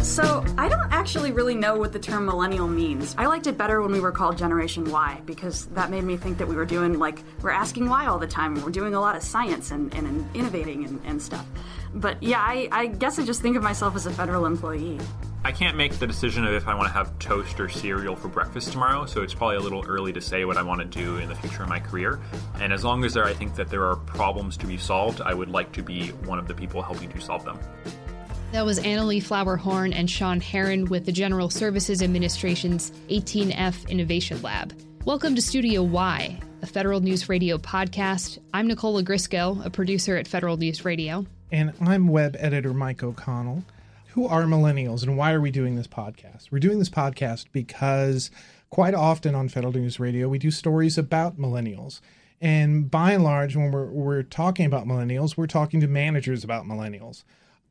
So, I don't actually really know what the term millennial means. I liked it better when we were called Generation Y because that made me think that we were doing, like, we're asking why all the time and we're doing a lot of science and, and innovating and, and stuff. But yeah, I, I guess I just think of myself as a federal employee. I can't make the decision of if I want to have toast or cereal for breakfast tomorrow, so it's probably a little early to say what I want to do in the future of my career. And as long as there, I think that there are problems to be solved, I would like to be one of the people helping to solve them. That was Annalee Flower Horn and Sean Herron with the General Services Administration's 18F Innovation Lab. Welcome to Studio Y, a Federal News Radio podcast. I'm Nicole Ogrysko, a producer at Federal News Radio. And I'm web editor Mike O'Connell. Who are millennials and why are we doing this podcast? We're doing this podcast because quite often on Federal News Radio, we do stories about millennials. And by and large, when we're, we're talking about millennials, we're talking to managers about millennials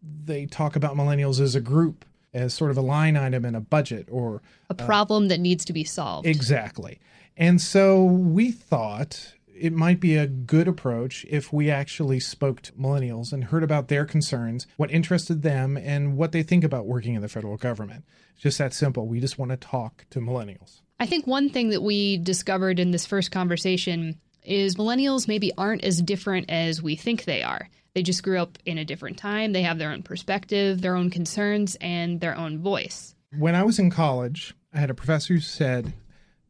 they talk about millennials as a group, as sort of a line item in a budget or a problem uh, that needs to be solved. Exactly. And so we thought it might be a good approach if we actually spoke to millennials and heard about their concerns, what interested them, and what they think about working in the federal government. It's just that simple. We just want to talk to millennials. I think one thing that we discovered in this first conversation is millennials maybe aren't as different as we think they are. They just grew up in a different time. They have their own perspective, their own concerns, and their own voice. When I was in college, I had a professor who said,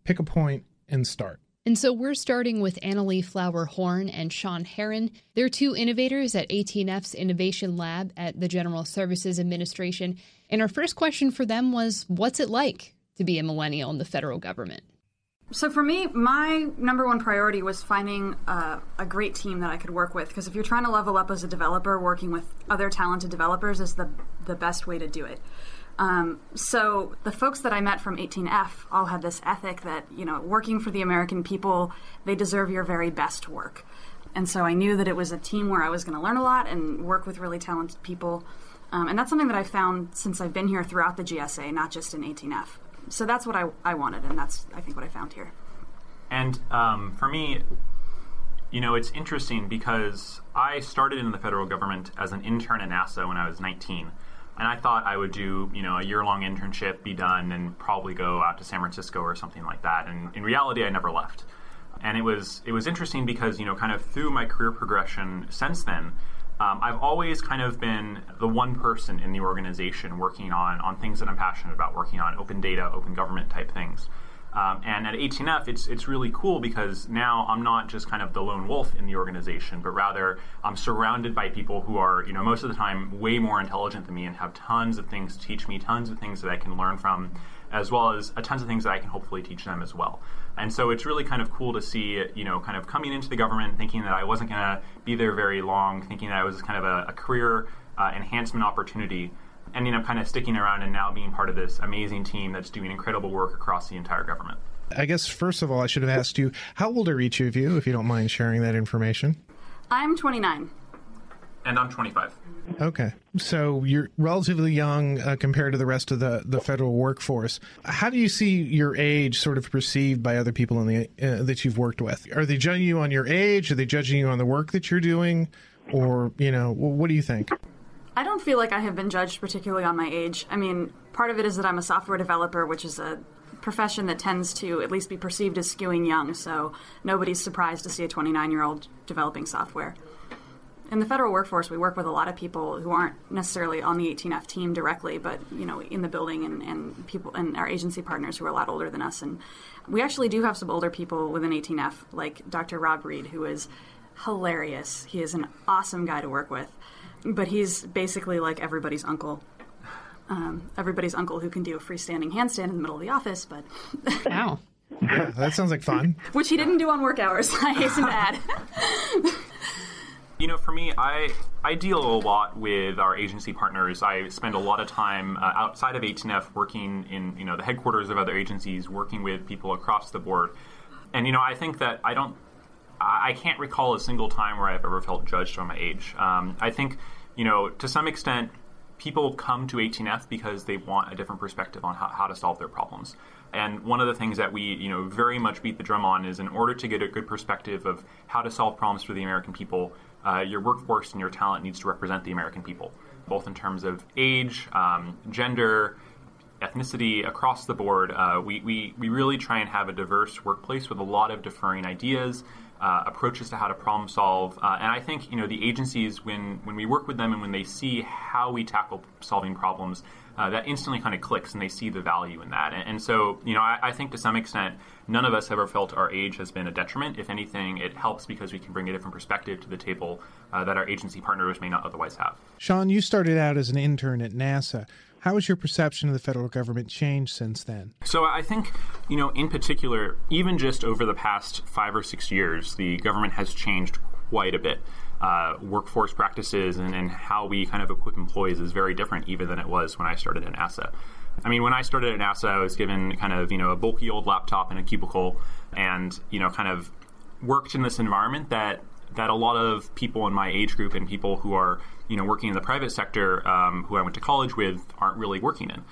pick a point and start. And so we're starting with Annalee Flower Horn and Sean Herron. They're two innovators at 18F's Innovation Lab at the General Services Administration. And our first question for them was What's it like to be a millennial in the federal government? So for me, my number one priority was finding uh, a great team that I could work with. Because if you're trying to level up as a developer, working with other talented developers is the the best way to do it. Um, so the folks that I met from 18F all had this ethic that you know, working for the American people, they deserve your very best work. And so I knew that it was a team where I was going to learn a lot and work with really talented people. Um, and that's something that I found since I've been here throughout the GSA, not just in 18F so that's what I, I wanted, and that's I think what I found here. And um, for me, you know, it's interesting because I started in the federal government as an intern at NASA when I was 19. And I thought I would do, you know, a year long internship, be done, and probably go out to San Francisco or something like that. And in reality, I never left. And it was it was interesting because, you know, kind of through my career progression since then, um, I've always kind of been the one person in the organization working on on things that I'm passionate about, working on open data, open government type things. Um, and at 18F, it's it's really cool because now I'm not just kind of the lone wolf in the organization, but rather I'm surrounded by people who are, you know, most of the time way more intelligent than me and have tons of things to teach me, tons of things that I can learn from, as well as a tons of things that I can hopefully teach them as well. And so it's really kind of cool to see, you know, kind of coming into the government thinking that I wasn't going to be there very long, thinking that I was kind of a, a career uh, enhancement opportunity, ending up kind of sticking around and now being part of this amazing team that's doing incredible work across the entire government. I guess, first of all, I should have asked you, how old are each of you, if you don't mind sharing that information? I'm 29 and I'm 25. Okay, so you're relatively young uh, compared to the rest of the the federal workforce. How do you see your age sort of perceived by other people in the uh, that you've worked with? Are they judging you on your age? Are they judging you on the work that you're doing, or you know, what do you think? I don't feel like I have been judged particularly on my age. I mean, part of it is that I'm a software developer, which is a profession that tends to at least be perceived as skewing young. So nobody's surprised to see a 29 year old developing software in the federal workforce, we work with a lot of people who aren't necessarily on the 18F team directly, but you know, in the building and, and people and our agency partners who are a lot older than us. And we actually do have some older people within 18F, like Dr. Rob Reed, who is hilarious. He is an awesome guy to work with, but he's basically like everybody's uncle. Um, everybody's uncle who can do a freestanding handstand in the middle of the office, but wow. Yeah, that sounds like fun. Which he didn't do on work hours, I hasten to add. You know, for me, I I deal a lot with our agency partners. I spend a lot of time uh, outside of 18F working in you know the headquarters of other agencies, working with people across the board. And you know, I think that I don't, I can't recall a single time where I've ever felt judged on my age. Um, I think you know to some extent, people come to 18F because they want a different perspective on how, how to solve their problems. And one of the things that we, you know, very much beat the drum on is in order to get a good perspective of how to solve problems for the American people, uh, your workforce and your talent needs to represent the American people. both in terms of age, um, gender, ethnicity across the board. Uh, we, we, we really try and have a diverse workplace with a lot of differing ideas, uh, approaches to how to problem solve. Uh, and I think you know the agencies when when we work with them and when they see how we tackle solving problems, uh, that instantly kind of clicks and they see the value in that. And, and so you know I, I, think to some extent none of us ever felt our age has been a detriment. If anything, it helps because we can bring a different perspective to the table uh, that our agency partners may not otherwise have. Sean, you started out as an intern at NASA. How has your perception of the federal government changed since then? So I think, you know, in particular, even just over the past five or six years, the government has changed quite a bit. Uh, workforce practices and, and, how we kind of equip employees is very different even than it was when I started at NASA. I mean, when I started at NASA, I was given kind of, you know, a bulky old laptop in a cubicle and, you know, kind of worked in this environment that that a lot of people in my age group and people who are you know working in the private sector um, who I went to college with aren't really working in.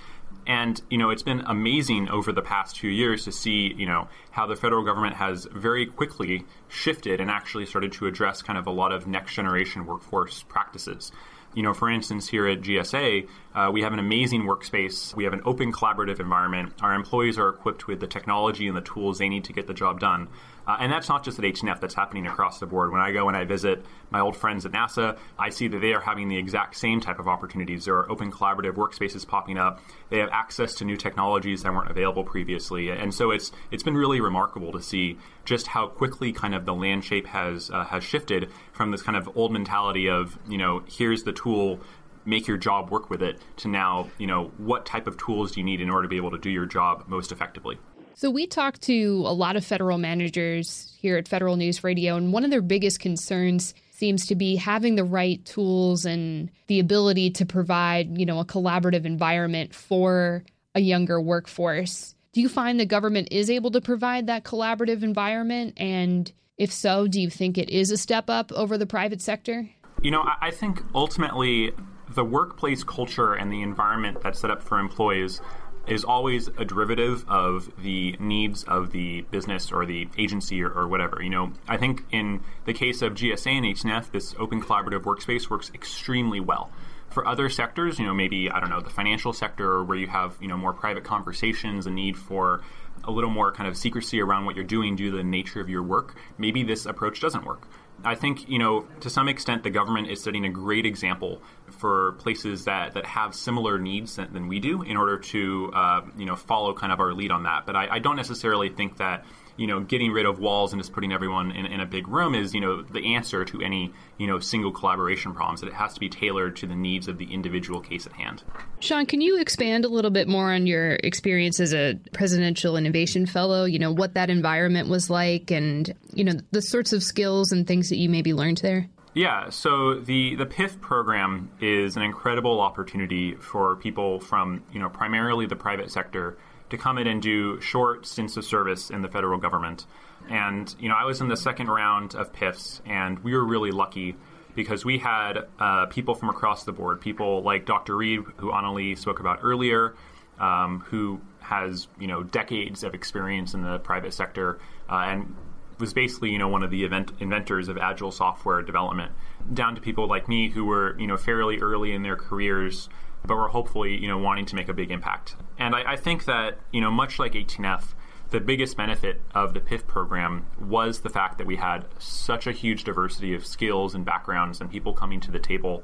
And you know, it's been amazing over the past few years to see you know how the federal government has very quickly shifted and actually started to address kind of a lot of next generation workforce practices. You know, for instance, here at GSA, uh, we have an amazing workspace. We have an open collaborative environment. Our employees are equipped with the technology and the tools they need to get the job done. Uh, and that's not just at 18F, that's happening across the board. When I go and I visit my old friends at NASA, I see that they are having the exact same type of opportunities. There are open collaborative workspaces popping up. They have access to new technologies that weren't available previously. And so it's it's been really remarkable to see just how quickly kind of the landscape has uh, has shifted from this kind of old mentality of, you know, here's the tool make your job work with it to now, you know, what type of tools do you need in order to be able to do your job most effectively? So, we talked to a lot of federal managers here at Federal News Radio, and one of their biggest concerns seems to be having the right tools and the ability to provide, you know, a collaborative environment for a younger workforce. Do you find the government is able to provide that collaborative environment? And if so, do you think it is a step up over the private sector? You know, I think ultimately the workplace culture and the environment that's set up for employees is always a derivative of the needs of the business or the agency or, or, whatever. You know, I think in the case of GSA and 18F, this open collaborative workspace works extremely well. For other sectors, you know, maybe I don't know the financial sector where you have you know more private conversations, a need for a little more kind of secrecy around what you're doing due to the nature of your work. Maybe this approach doesn't work. I think, you know, to some extent, the government is setting a great example for places that, that have similar needs than, than we do in order to, uh, you know, follow kind of our lead on that. But I, I don't necessarily think that you know, getting rid of walls and just putting everyone in, in, a big room is, you know, the answer to any, you know, single collaboration problems. That it has to be tailored to the needs of the individual case at hand. Sean, can you expand a little bit more on your experience as a presidential innovation fellow? You know, what that environment was like, and you know, the sorts of skills and things that you maybe learned there. Yeah, so the the PIF program is an incredible opportunity for people from you know primarily the private sector to come in and do short stints of service in the federal government. And, you know, I was in the second round of PIFs, and we were really lucky because we had uh, people from across the board, people like Dr. Reed, who Annalee spoke about earlier, um, who has, you know, decades of experience in the private sector uh, and was basically, you know, one of the event inventors of agile software development, down to people like me who were, you know, fairly early in their careers but we're hopefully you know wanting to make a big impact. And I, I think that you know much like 18F, the biggest benefit of the PIF program was the fact that we had such a huge diversity of skills and backgrounds and people coming to the table,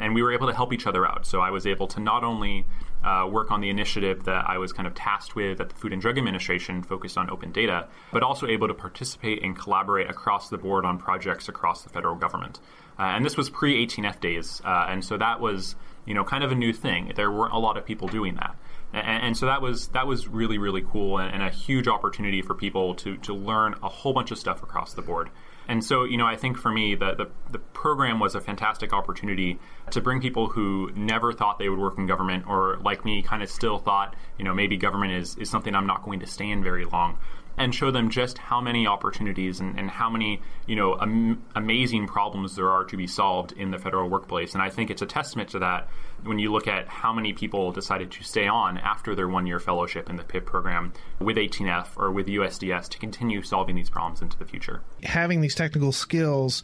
and we were able to help each other out. So I was able to not only uh, work on the initiative that I was kind of tasked with at the Food and Drug Administration, focused on open data, but also able to participate and collaborate across the board on projects across the federal government. Uh, and this was pre 18F days, uh, and so that was you know, kind of a new thing. There weren't a lot of people doing that. And, and so that was that was really really cool and, and, a huge opportunity for people to to learn a whole bunch of stuff across the board. And so you know I think for me the, the, the program was a fantastic opportunity to bring people who never thought they would work in government or like me kind of still thought you know maybe government is is something I'm not going to stay in very long and show them just how many opportunities and, and how many you know am- amazing problems there are to be solved in the federal workplace. And I think it's a testament to that when you look at how many people decided to stay on after their one year fellowship in the PIF program with 18F or with USDS to continue solving these problems into the future. Having these technical skills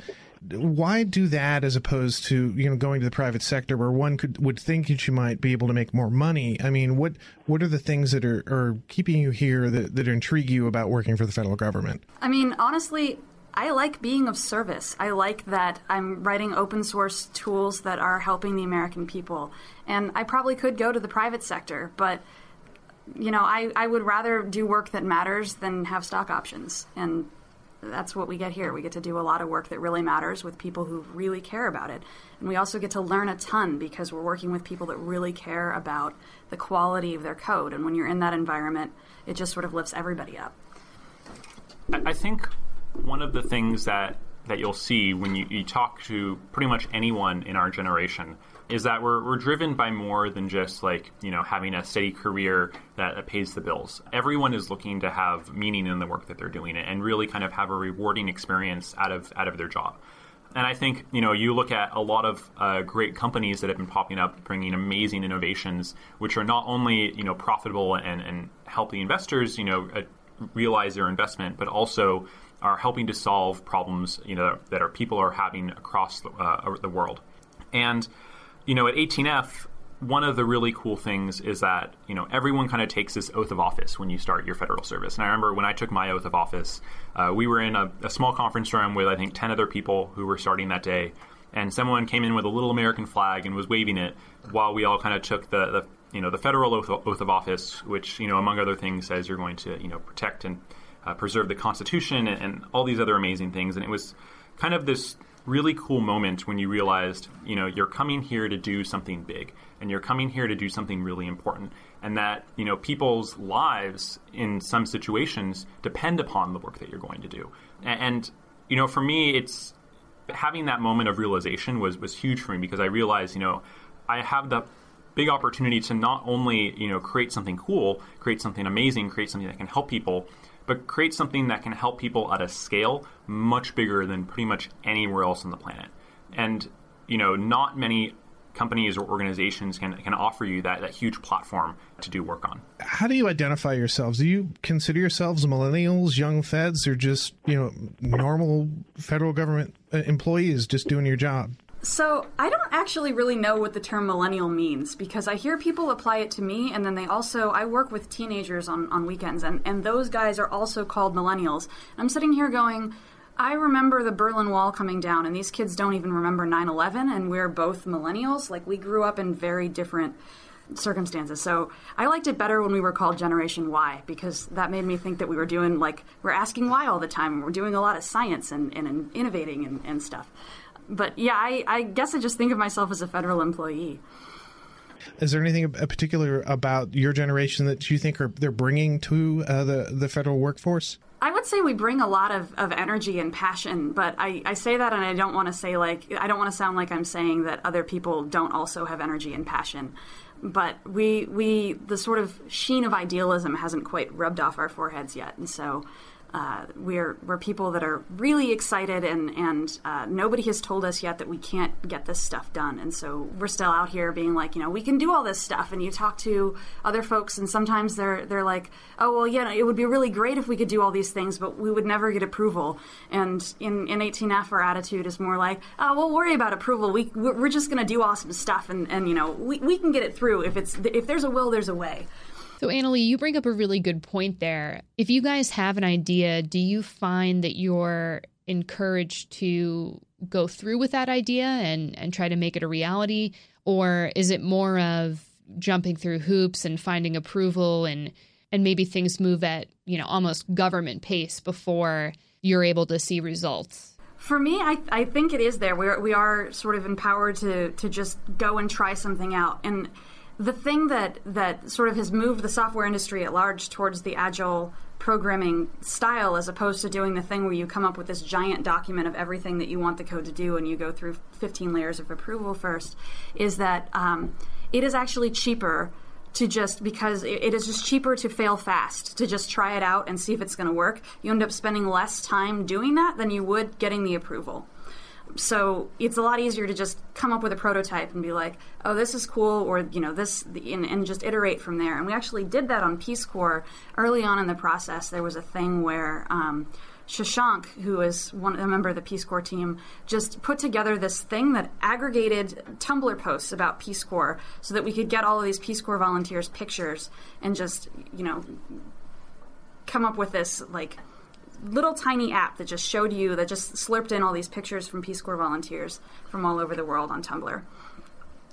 why do that as opposed to you know going to the private sector where one could would think that you might be able to make more money? I mean, what what are the things that are, are keeping you here that, that intrigue you about working for the federal government? I mean, honestly, I like being of service. I like that I'm writing open source tools that are helping the American people. And I probably could go to the private sector, but you know, I, I would rather do work that matters than have stock options. And that's what we get here. We get to do a lot of work that really matters with people who really care about it. And we also get to learn a ton because we're working with people that really care about the quality of their code. And when you're in that environment, it just sort of lifts everybody up. I think one of the things that, that you'll see when you, you talk to pretty much anyone in our generation is that we're, we're driven by more than just like you know having a steady career that, pays the bills. Everyone is looking to have meaning in the work that they're doing and really kind of have a rewarding experience out of out of their job. And I think you know you look at a lot of uh, great companies that have been popping up, bringing amazing innovations, which are not only you know profitable and, and help the investors you know uh, realize their investment, but also are helping to solve problems you know that our people are having across the, uh, the world. And you know, at 18F, one of the really cool things is that you know everyone kind of takes this oath of office when you start your federal service. And I remember when I took my oath of office, uh, we were in a, a, small conference room with I think ten other people who were starting that day, and someone came in with a little American flag and was waving it while we all kind of took the, the you know the federal oath, oath, of office, which you know among other things says you're going to you know protect and uh, preserve the Constitution and, and all these other amazing things. And it was kind of this really cool moment when you realized, you know, you're coming here to do something big and you're coming here to do something really important and that, you know, people's lives in some situations depend upon the work that you're going to do. And, and you know, for me, it's having that moment of realization was was huge for me because I realized, you know, I have the big opportunity to not only, you know, create something cool, create something amazing, create something that can help people, but create something that can help people at a scale much bigger than pretty much anywhere else on the planet. And you know, not many companies or organizations can, can offer you that, that huge platform to do work on. How do you identify yourselves? Do you consider yourselves millennials, young feds, or just, you know, normal federal government uh, employees just doing your job? So I don't actually really know what the term millennial means because I hear people apply it to me, and then they also I work with teenagers on, on weekends, and, and those guys are also called millennials. I'm sitting here going, I remember the Berlin Wall coming down, and these kids don't even remember 9 11, and we're both millennials. Like, we grew up in very different circumstances. So I liked it better when we were called Generation Y because that made me think that we were doing, like, we're asking why all the time. We're doing a lot of science and, and innovating and, and stuff but yeah, I, I guess I just think of myself as a federal employee. Is there anything particular about your generation that you think are they're bringing to uh, the the federal workforce? I would say we bring a lot of, of energy and passion, but I, I say that and I don't want to say like I don't want to sound like I'm saying that other people don't also have energy and passion. But we we the sort of sheen of idealism hasn't quite rubbed off our foreheads yet, and so uh, we're we're people that are really excited, and and uh, nobody has told us yet that we can't get this stuff done, and so we're still out here being like, you know, we can do all this stuff. And you talk to other folks, and sometimes they're they're like, oh well, yeah, it would be really great if we could do all these things, but we would never get approval. And in in 18F, our attitude is more like, oh, we'll worry about approval. We we're just going to do awesome stuff, and and you know, we we can get it through if it's if there's a will, there's a way. So, Annalee, you bring up a really good point there. If you guys have an idea, do you find that you're encouraged to go through with that idea and, and try to make it a reality? Or is it more of jumping through hoops and finding approval and and maybe things move at, you know, almost government pace before you're able to see results? For me, I, I think it is there. We're, we are sort of empowered to, to just go and try something out. And the thing that that sort of has moved the software industry at large towards the agile programming style as opposed to doing the thing where you come up with this giant document of everything that you want the code to do and you go through 15 layers of approval first is that um, it is actually cheaper to just because it is just cheaper to fail fast to just try it out and see if it's going to work. You end up spending less time doing that than you would getting the approval so it's a lot easier to just come up with a prototype and be like, oh, this is cool, or you know, this, and, and, just iterate from there. And we actually did that on Peace Corps early on in the process. There was a thing where um, Shashank, who is one a member of the Peace Corps team, just put together this thing that aggregated Tumblr posts about Peace Corps so that we could get all of these Peace Corps volunteers' pictures and just, you know, come up with this like little tiny app that just showed you that just slurped in all these pictures from Peace Corps volunteers from all over the world on Tumblr.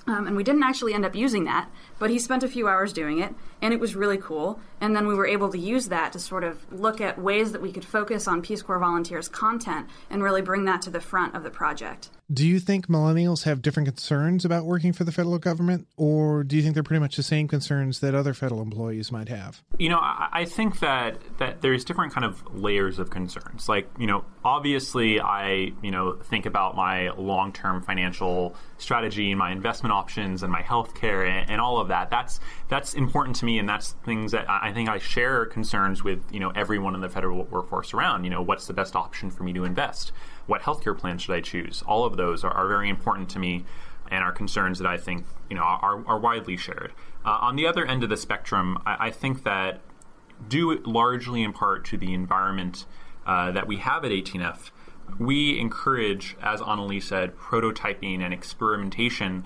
Um, and we didn't actually end up using that, but he spent a few hours doing it, and it was really cool. And then we were able to use that to sort of look at ways that we could focus on Peace Corps volunteers' content and really bring that to the front of the project. Do you think millennials have different concerns about working for the federal government, or do you think they're pretty much the same concerns that other federal employees might have? You know, I, think that that there's different kind of layers of concerns. Like, you know, obviously, I you know think about my long-term financial strategy and my investment options and my health care and, and all of that. That's that's important to me, and that's things that I think I share concerns with you know everyone in the federal workforce around. You know, what's the best option for me to invest? What healthcare plan should I choose? All of those are, are very important to me and are concerns that I think you know are, are widely shared. Uh, on the other end of the spectrum, I, I, think that due largely in part to the environment uh, that we have at 18F, we encourage, as Annalee said, prototyping and experimentation,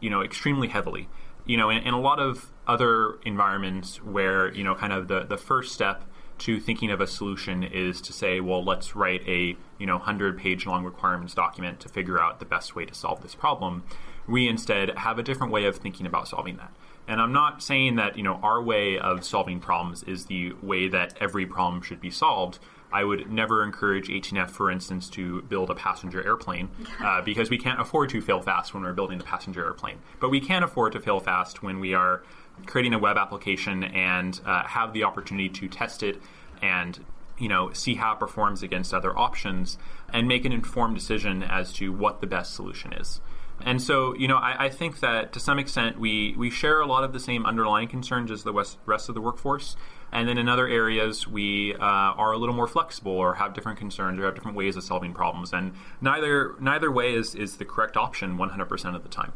you know, extremely heavily. You know, in, in a lot of other environments where you know, kind of the the first step to thinking of a solution is to say, well, let's write a you know 100 page long requirements document to figure out the best way to solve this problem. We instead have a different way of thinking about solving that. And I'm not saying that you know our way of solving problems is the way that every problem should be solved. I would never encourage 18F, for instance, to build a passenger airplane uh, because we can't afford to fail fast when we're building a passenger airplane. But we can afford to fail fast when we are creating a web application and uh, have the opportunity to test it and you know see how it performs against other options and make an informed decision as to what the best solution is. And so, you know, I, I, think that to some extent we, we share a lot of the same underlying concerns as the west, rest of the workforce. And then in other areas, we uh, are a little more flexible or have different concerns or have different ways of solving problems. And neither neither way is, is the correct option 100% of the time.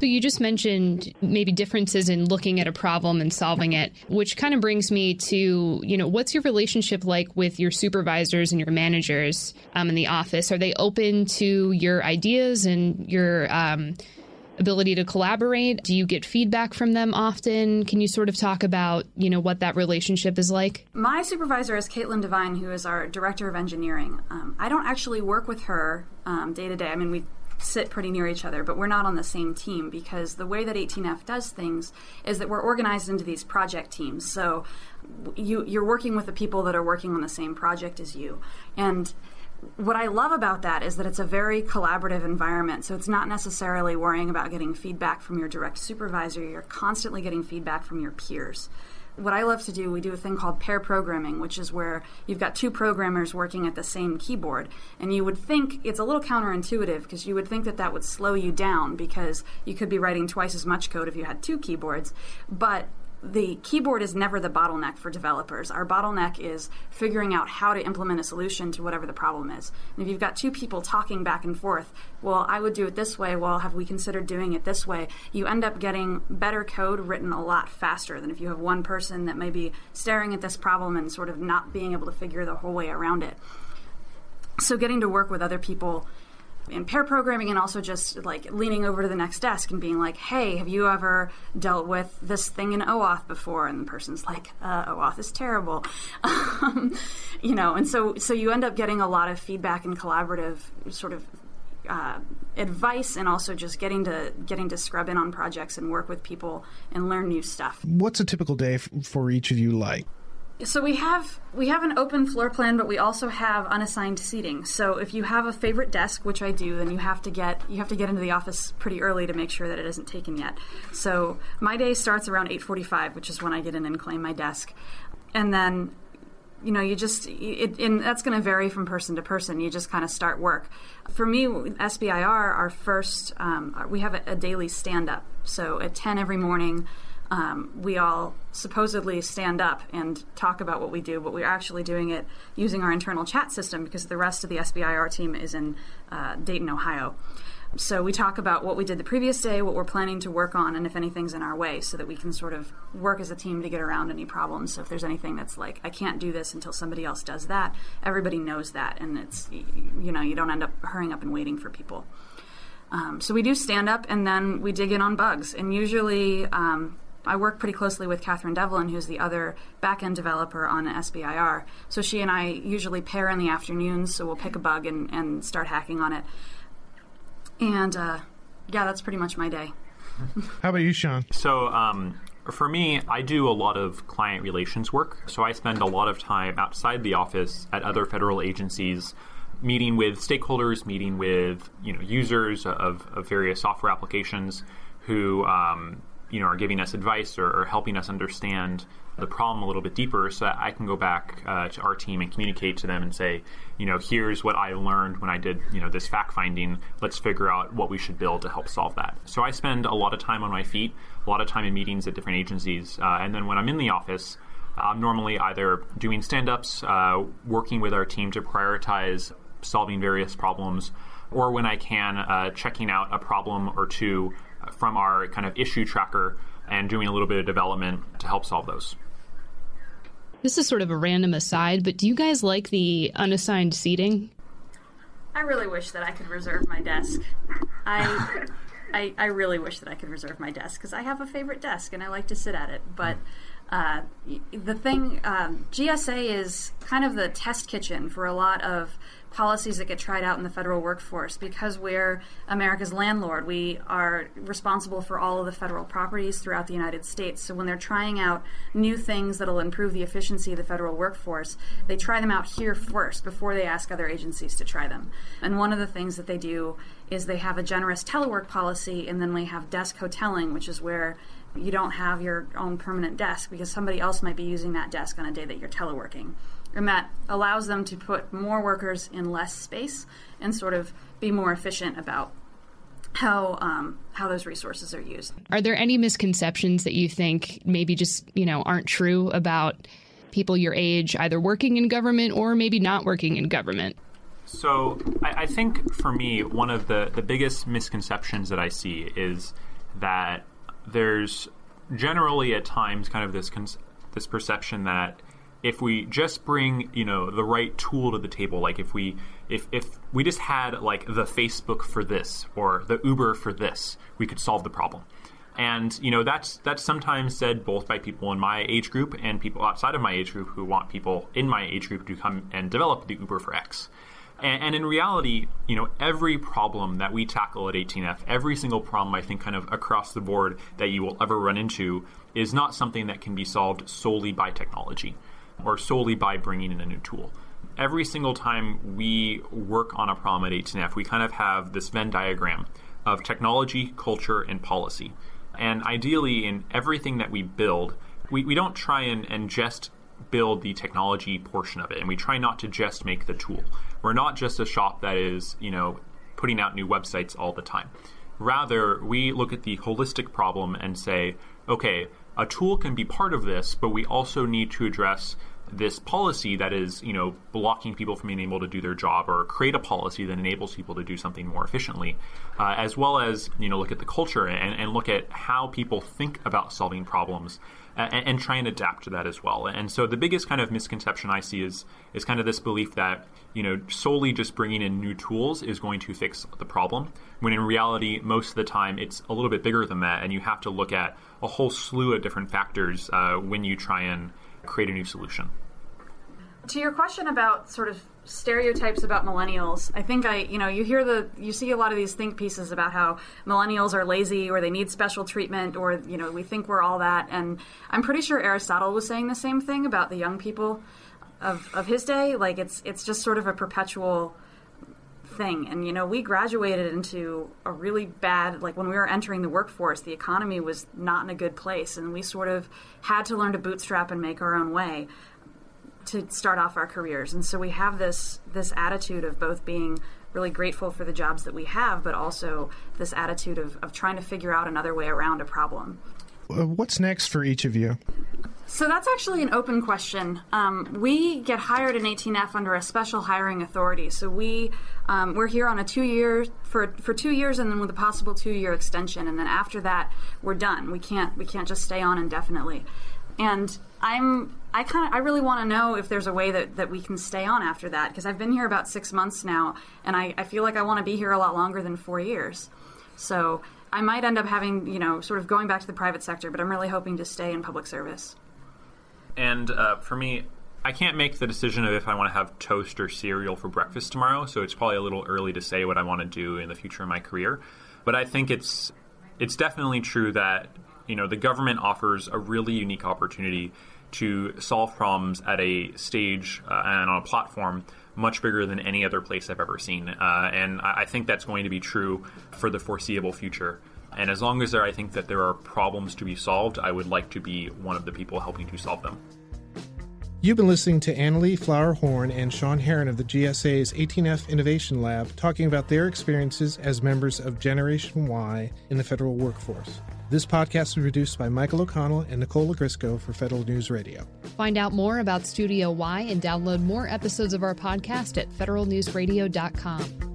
So you just mentioned maybe differences in looking at a problem and solving it, which kind of brings me to, you know, what's your relationship like with your supervisors and your managers um, in the office? Are they open to your ideas and your um, ability to collaborate? Do you get feedback from them often? Can you sort of talk about, you know, what that relationship is like? My supervisor is Kaitlin Devine, who is our director of engineering. Um, I don't actually work with her um, day to day. I mean, we sit pretty near each other, but we're not on the same team because the way that 18F does things is that we're organized into these project teams. So you, you're working with the people that are working on the same project as you. And what I love about that is that it's a very collaborative environment. So it's not necessarily worrying about getting feedback from your direct supervisor, you're constantly getting feedback from your peers what I love to do, we do a thing called pair programming, which is where you've got two programmers working at the same keyboard. And you would think it's a little counterintuitive because you would think that that would slow you down because you could be writing twice as much code if you had two keyboards. But the keyboard is never the bottleneck for developers. Our bottleneck is figuring out how to implement a solution to whatever the problem is. And if you've got two people talking back and forth, well, I would do it this way, well, have we considered doing it this way? You end up getting better code written a lot faster than if you have one person that may be staring at this problem and sort of not being able to figure the whole way around it. So, getting to work with other people in pair programming and also just like leaning over to the next desk and being like, hey, have you ever dealt with this thing in OAuth before? And the person's like, uh, OAuth is terrible. Um, you know, and so, so you end up getting a lot of feedback and collaborative sort of uh, advice and also just getting to getting to scrub in on projects and work with people and learn new stuff. What's a typical day f- for each of you like? So we have we have an open floor plan, but we also have unassigned seating. So if you have a favorite desk, which I do, then you have to get you have to get into the office pretty early to make sure that it isn't taken yet. So my day starts around eight forty five, which is when I get in and claim my desk, and then you know you just it, and that's going to vary from person to person. You just kind of start work. For me, SBIR, our first um, we have a, a daily stand up. So at ten every morning um, we all supposedly stand up and talk about what we do, but we're actually doing it using our internal chat system because the rest of the SBIR team is in uh, Dayton, Ohio. So we talk about what we did the previous day, what we're planning to work on, and if anything's in our way, so that we can sort of work as a team to get around any problems. So if there's anything that's like, I can't do this until somebody else does that, everybody knows that, and it's, you know, you don't end up hurrying up and waiting for people. Um, so we do stand up and then we dig in on bugs. And usually um, I work pretty closely with Catherine Devlin, who's the other backend developer on SBIR. So she and I usually pair in the afternoons, so we'll pick a bug and, and start hacking on it. And uh, yeah, that's pretty much my day. How about you, Sean? So, um, for me, I do a lot of client relations work. So, I spend a lot of time outside the office at other federal agencies, meeting with stakeholders, meeting with you know users of, of various software applications who um, you know are giving us advice or, or helping us understand the problem a little bit deeper so that I can go back uh, to our team and communicate to them and say, you know, here's what I learned when I did, you know, this fact finding. Let's figure out what we should build to help solve that. So I spend a lot of time on my feet, a lot of time in meetings at different agencies. Uh, and then when I'm in the office, I'm normally either doing stand ups, uh, working with our team to prioritize solving various problems, or when I can, uh, checking out a problem or two from our kind of issue tracker and doing a little bit of development to help solve those. This is sort of a random aside, but do you guys like the unassigned seating? I really wish that I could reserve my desk. I, I, I really wish that I could reserve my desk because I have a favorite desk and I like to sit at it. But uh, the thing, um, GSA is kind of the test kitchen for a lot of policies that get tried out in the federal workforce because we're America's landlord. We are responsible for all of the federal properties throughout the United States. So when they're trying out new things that'll improve the efficiency of the federal workforce, they try them out here first before they ask other agencies to try them. And one of the things that they do is they have a generous telework policy and then they have desk hoteling, which is where you don't have your own permanent desk because somebody else might be using that desk on a day that you're teleworking and that allows them to put more workers in less space and sort of be more efficient about how um, how those resources are used. Are there any misconceptions that you think maybe just you know aren't true about people your age either working in government or maybe not working in government? So I, I think for me, one of the the biggest misconceptions that I see is that there's generally at times kind of this this perception that if we just bring you know the right tool to the table like if we if if we just had like the facebook for this or the uber for this we could solve the problem. And you know that's that's sometimes said both by people in my age group and people outside of my age group who want people in my age group to come and develop the uber for x and, and in reality you know every problem that we tackle at 18f every single problem i think kind of across the board that you will ever run into is not something that can be solved solely by technology or solely by bringing in a new tool. Every single time we work on a problem at 18F, we kind of have this Venn diagram of technology, culture, and policy. And ideally, in everything that we build, we, we don't try and, and just build the technology portion of it, and we try not to just make the tool. We're not just a shop that is, you know, putting out new websites all the time. Rather, we look at the holistic problem and say, okay, a tool can be part of this, but we also need to address this policy that is, you know, blocking people from being able to do their job, or create a policy that enables people to do something more efficiently, uh, as well as you know look at the culture and, and, look at how people think about solving problems, and, and, try and adapt to that as well. And so the biggest kind of misconception I see is is kind of this belief that you know solely just bringing in new tools is going to fix the problem, when in reality most of the time it's a little bit bigger than that, and you have to look at a whole slew of different factors uh, when you try and create a new solution. To your question about sort of stereotypes about millennials, I think I, you know, you hear the, you see a lot of these think pieces about how millennials are lazy or they need special treatment or, you know, we think we're all that. And I'm pretty sure Aristotle was saying the same thing about the young people of, of his day. Like it's, it's just sort of a perpetual thing. And, you know, we graduated into a really bad, like when we were entering the workforce, the economy was not in a good place. And we sort of had to learn to bootstrap and make our own way to start off our careers. And so we have this, this attitude of both being really grateful for the jobs that we have, but also this attitude of, of trying to figure out another way around a problem. Uh, what's next for each of you? So that's actually an open question. Um, we get hired in 18F under a special hiring authority. So we um, we're here on a two year for for two years, and then with a possible two year extension, and then after that we're done. We can't we can't just stay on indefinitely. And I'm I kind of I really want to know if there's a way that, that we can stay on after that because I've been here about six months now, and I, I feel like I want to be here a lot longer than four years. So I might end up having you know sort of going back to the private sector, but I'm really hoping to stay in public service. And uh, for me, I can't make the decision of if I want to have toast or cereal for breakfast tomorrow, so it's probably a little early to say what I want to do in the future of my career. But I think it's it's definitely true that you know the government offers a really unique opportunity to solve problems at a stage uh, and on a platform much bigger than any other place I've ever seen. Uh, and I think that's going to be true for the foreseeable future. And as long as there, I think that there are problems to be solved, I would like to be one of the people helping to solve them. You've been listening to Annalee Flower Horn and Sean Herron of the GSA's 18F Innovation Lab talking about their experiences as members of Generation Y in the federal workforce. This podcast was produced by Michael O'Connell and Nicole Ogrysko for Federal News Radio. Find out more about Studio Y and download more episodes of our podcast at federalnewsradio.com.